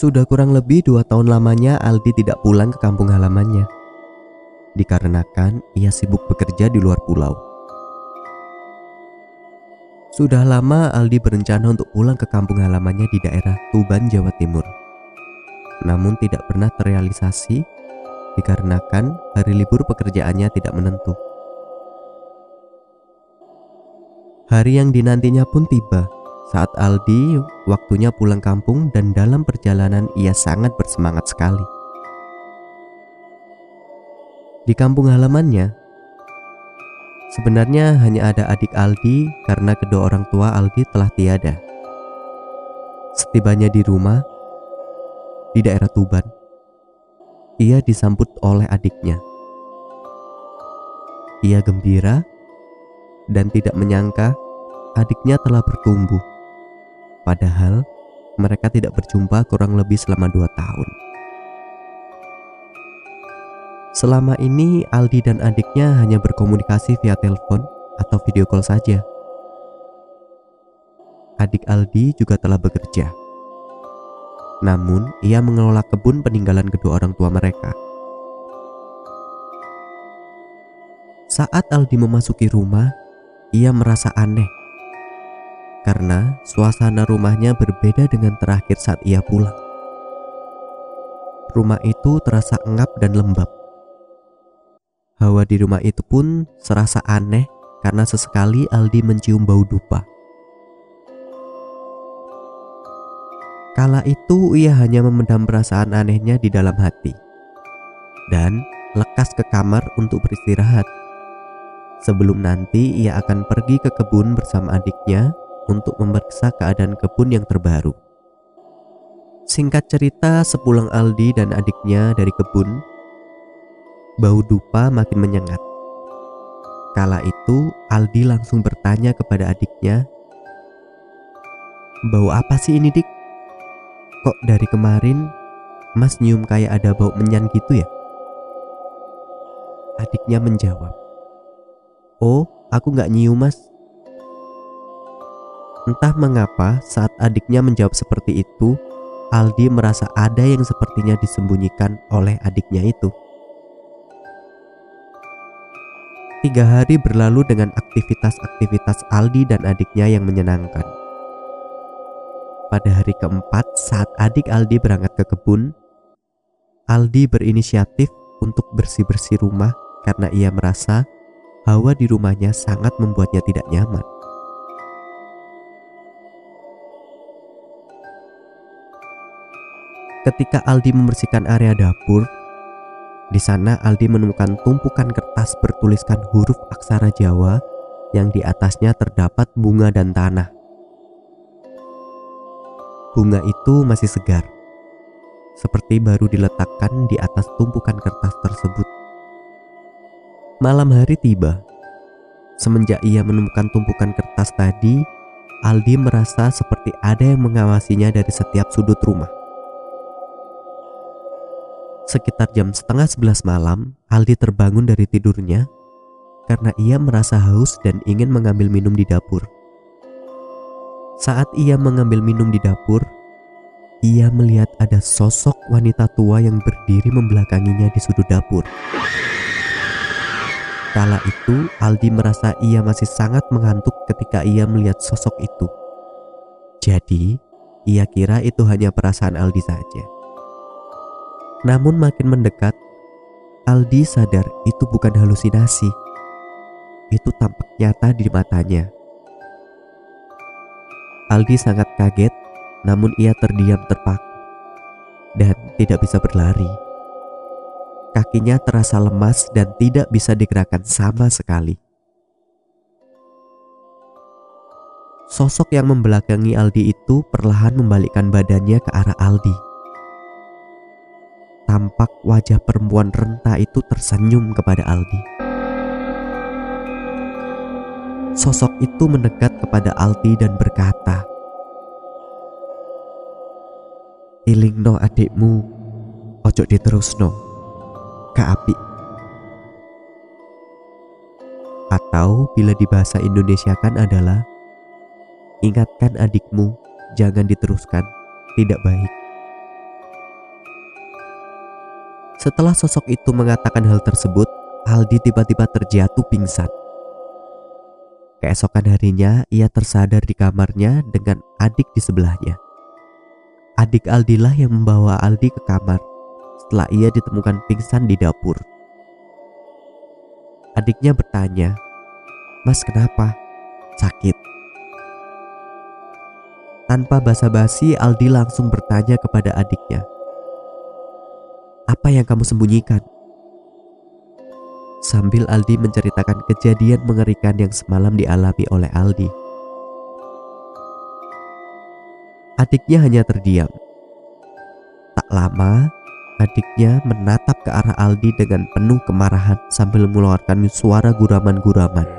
Sudah kurang lebih dua tahun lamanya Aldi tidak pulang ke kampung halamannya. Dikarenakan ia sibuk bekerja di luar pulau. Sudah lama Aldi berencana untuk pulang ke kampung halamannya di daerah Tuban, Jawa Timur. Namun tidak pernah terrealisasi dikarenakan hari libur pekerjaannya tidak menentu. Hari yang dinantinya pun tiba saat Aldi waktunya pulang kampung dan dalam perjalanan ia sangat bersemangat sekali. Di kampung halamannya, sebenarnya hanya ada adik Aldi karena kedua orang tua Aldi telah tiada. Setibanya di rumah, di daerah Tuban, ia disambut oleh adiknya. Ia gembira dan tidak menyangka adiknya telah bertumbuh Padahal mereka tidak berjumpa kurang lebih selama dua tahun. Selama ini Aldi dan adiknya hanya berkomunikasi via telepon atau video call saja. Adik Aldi juga telah bekerja. Namun, ia mengelola kebun peninggalan kedua orang tua mereka. Saat Aldi memasuki rumah, ia merasa aneh karena suasana rumahnya berbeda dengan terakhir saat ia pulang. Rumah itu terasa engap dan lembab. Hawa di rumah itu pun serasa aneh karena sesekali Aldi mencium bau dupa. Kala itu ia hanya memendam perasaan anehnya di dalam hati dan lekas ke kamar untuk beristirahat. Sebelum nanti ia akan pergi ke kebun bersama adiknya untuk memeriksa keadaan kebun yang terbaru. Singkat cerita, sepulang Aldi dan adiknya dari kebun, bau dupa makin menyengat. Kala itu, Aldi langsung bertanya kepada adiknya, "Bau apa sih ini, Dik? Kok dari kemarin Mas nyium kayak ada bau menyan gitu ya?" Adiknya menjawab, "Oh, aku nggak nyium, Mas. Entah mengapa saat adiknya menjawab seperti itu, Aldi merasa ada yang sepertinya disembunyikan oleh adiknya itu. Tiga hari berlalu dengan aktivitas-aktivitas Aldi dan adiknya yang menyenangkan. Pada hari keempat, saat adik Aldi berangkat ke kebun, Aldi berinisiatif untuk bersih-bersih rumah karena ia merasa hawa di rumahnya sangat membuatnya tidak nyaman. Ketika Aldi membersihkan area dapur, di sana Aldi menemukan tumpukan kertas bertuliskan huruf aksara Jawa yang di atasnya terdapat bunga dan tanah. Bunga itu masih segar, seperti baru diletakkan di atas tumpukan kertas tersebut. Malam hari tiba. Semenjak ia menemukan tumpukan kertas tadi, Aldi merasa seperti ada yang mengawasinya dari setiap sudut rumah. Sekitar jam setengah sebelas malam, Aldi terbangun dari tidurnya karena ia merasa haus dan ingin mengambil minum di dapur. Saat ia mengambil minum di dapur, ia melihat ada sosok wanita tua yang berdiri membelakanginya di sudut dapur. Kala itu, Aldi merasa ia masih sangat mengantuk ketika ia melihat sosok itu. Jadi, ia kira itu hanya perasaan Aldi saja. Namun makin mendekat, Aldi sadar itu bukan halusinasi. Itu tampak nyata di matanya. Aldi sangat kaget, namun ia terdiam terpaku dan tidak bisa berlari. Kakinya terasa lemas dan tidak bisa digerakkan sama sekali. Sosok yang membelakangi Aldi itu perlahan membalikkan badannya ke arah Aldi tampak wajah perempuan renta itu tersenyum kepada Aldi. Sosok itu mendekat kepada Aldi dan berkata, Ilingno adikmu, ojo diterusno, ka api. Atau bila di bahasa Indonesia kan adalah, ingatkan adikmu, jangan diteruskan, tidak baik. Setelah sosok itu mengatakan hal tersebut, Aldi tiba-tiba terjatuh pingsan. Keesokan harinya, ia tersadar di kamarnya dengan adik di sebelahnya. Adik Aldi lah yang membawa Aldi ke kamar setelah ia ditemukan pingsan di dapur. Adiknya bertanya, "Mas, kenapa? Sakit?" Tanpa basa-basi, Aldi langsung bertanya kepada adiknya, "Apa yang kamu sembunyikan?" sambil Aldi menceritakan kejadian mengerikan yang semalam dialami oleh Aldi. Adiknya hanya terdiam. Tak lama, adiknya menatap ke arah Aldi dengan penuh kemarahan sambil mengeluarkan suara guraman-guraman.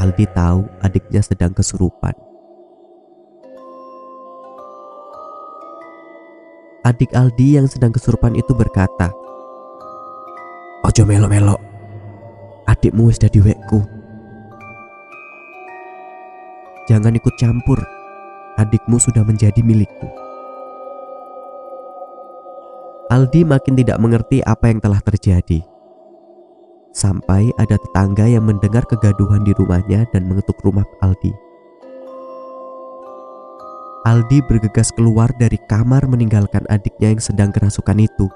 Aldi tahu adiknya sedang kesurupan. Adik Aldi yang sedang kesurupan itu berkata, Ojo melo-melo. Adikmu wis dadi wekku. Jangan ikut campur. Adikmu sudah menjadi milikku. Aldi makin tidak mengerti apa yang telah terjadi. Sampai ada tetangga yang mendengar kegaduhan di rumahnya dan mengetuk rumah Aldi. Aldi bergegas keluar dari kamar meninggalkan adiknya yang sedang kerasukan itu.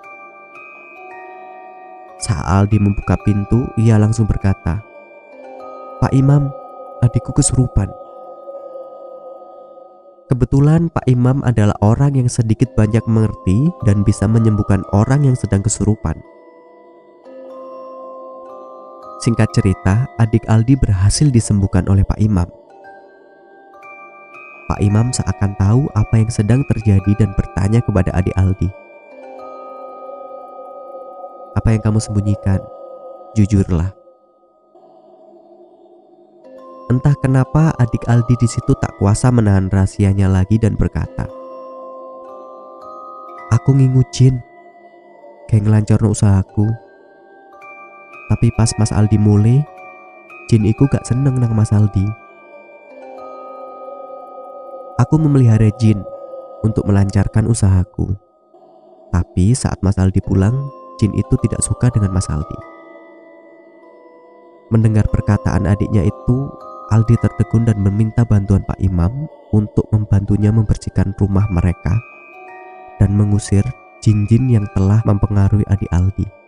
Saat Aldi membuka pintu, ia langsung berkata, Pak Imam, adikku kesurupan. Kebetulan Pak Imam adalah orang yang sedikit banyak mengerti dan bisa menyembuhkan orang yang sedang kesurupan. Singkat cerita, adik Aldi berhasil disembuhkan oleh Pak Imam. Pak Imam seakan tahu apa yang sedang terjadi dan bertanya kepada adik Aldi. Apa yang kamu sembunyikan? Jujurlah. Entah kenapa adik Aldi di situ tak kuasa menahan rahasianya lagi dan berkata, Aku ngingucin, kayak ngelancorno usahaku. Tapi pas Mas Aldi mulai, Jin iku gak seneng nang Mas Aldi. Aku memelihara Jin untuk melancarkan usahaku. Tapi saat Mas Aldi pulang, Jin itu tidak suka dengan Mas Aldi. Mendengar perkataan adiknya itu, Aldi tertegun dan meminta bantuan Pak Imam untuk membantunya membersihkan rumah mereka dan mengusir jin-jin yang telah mempengaruhi adik Aldi.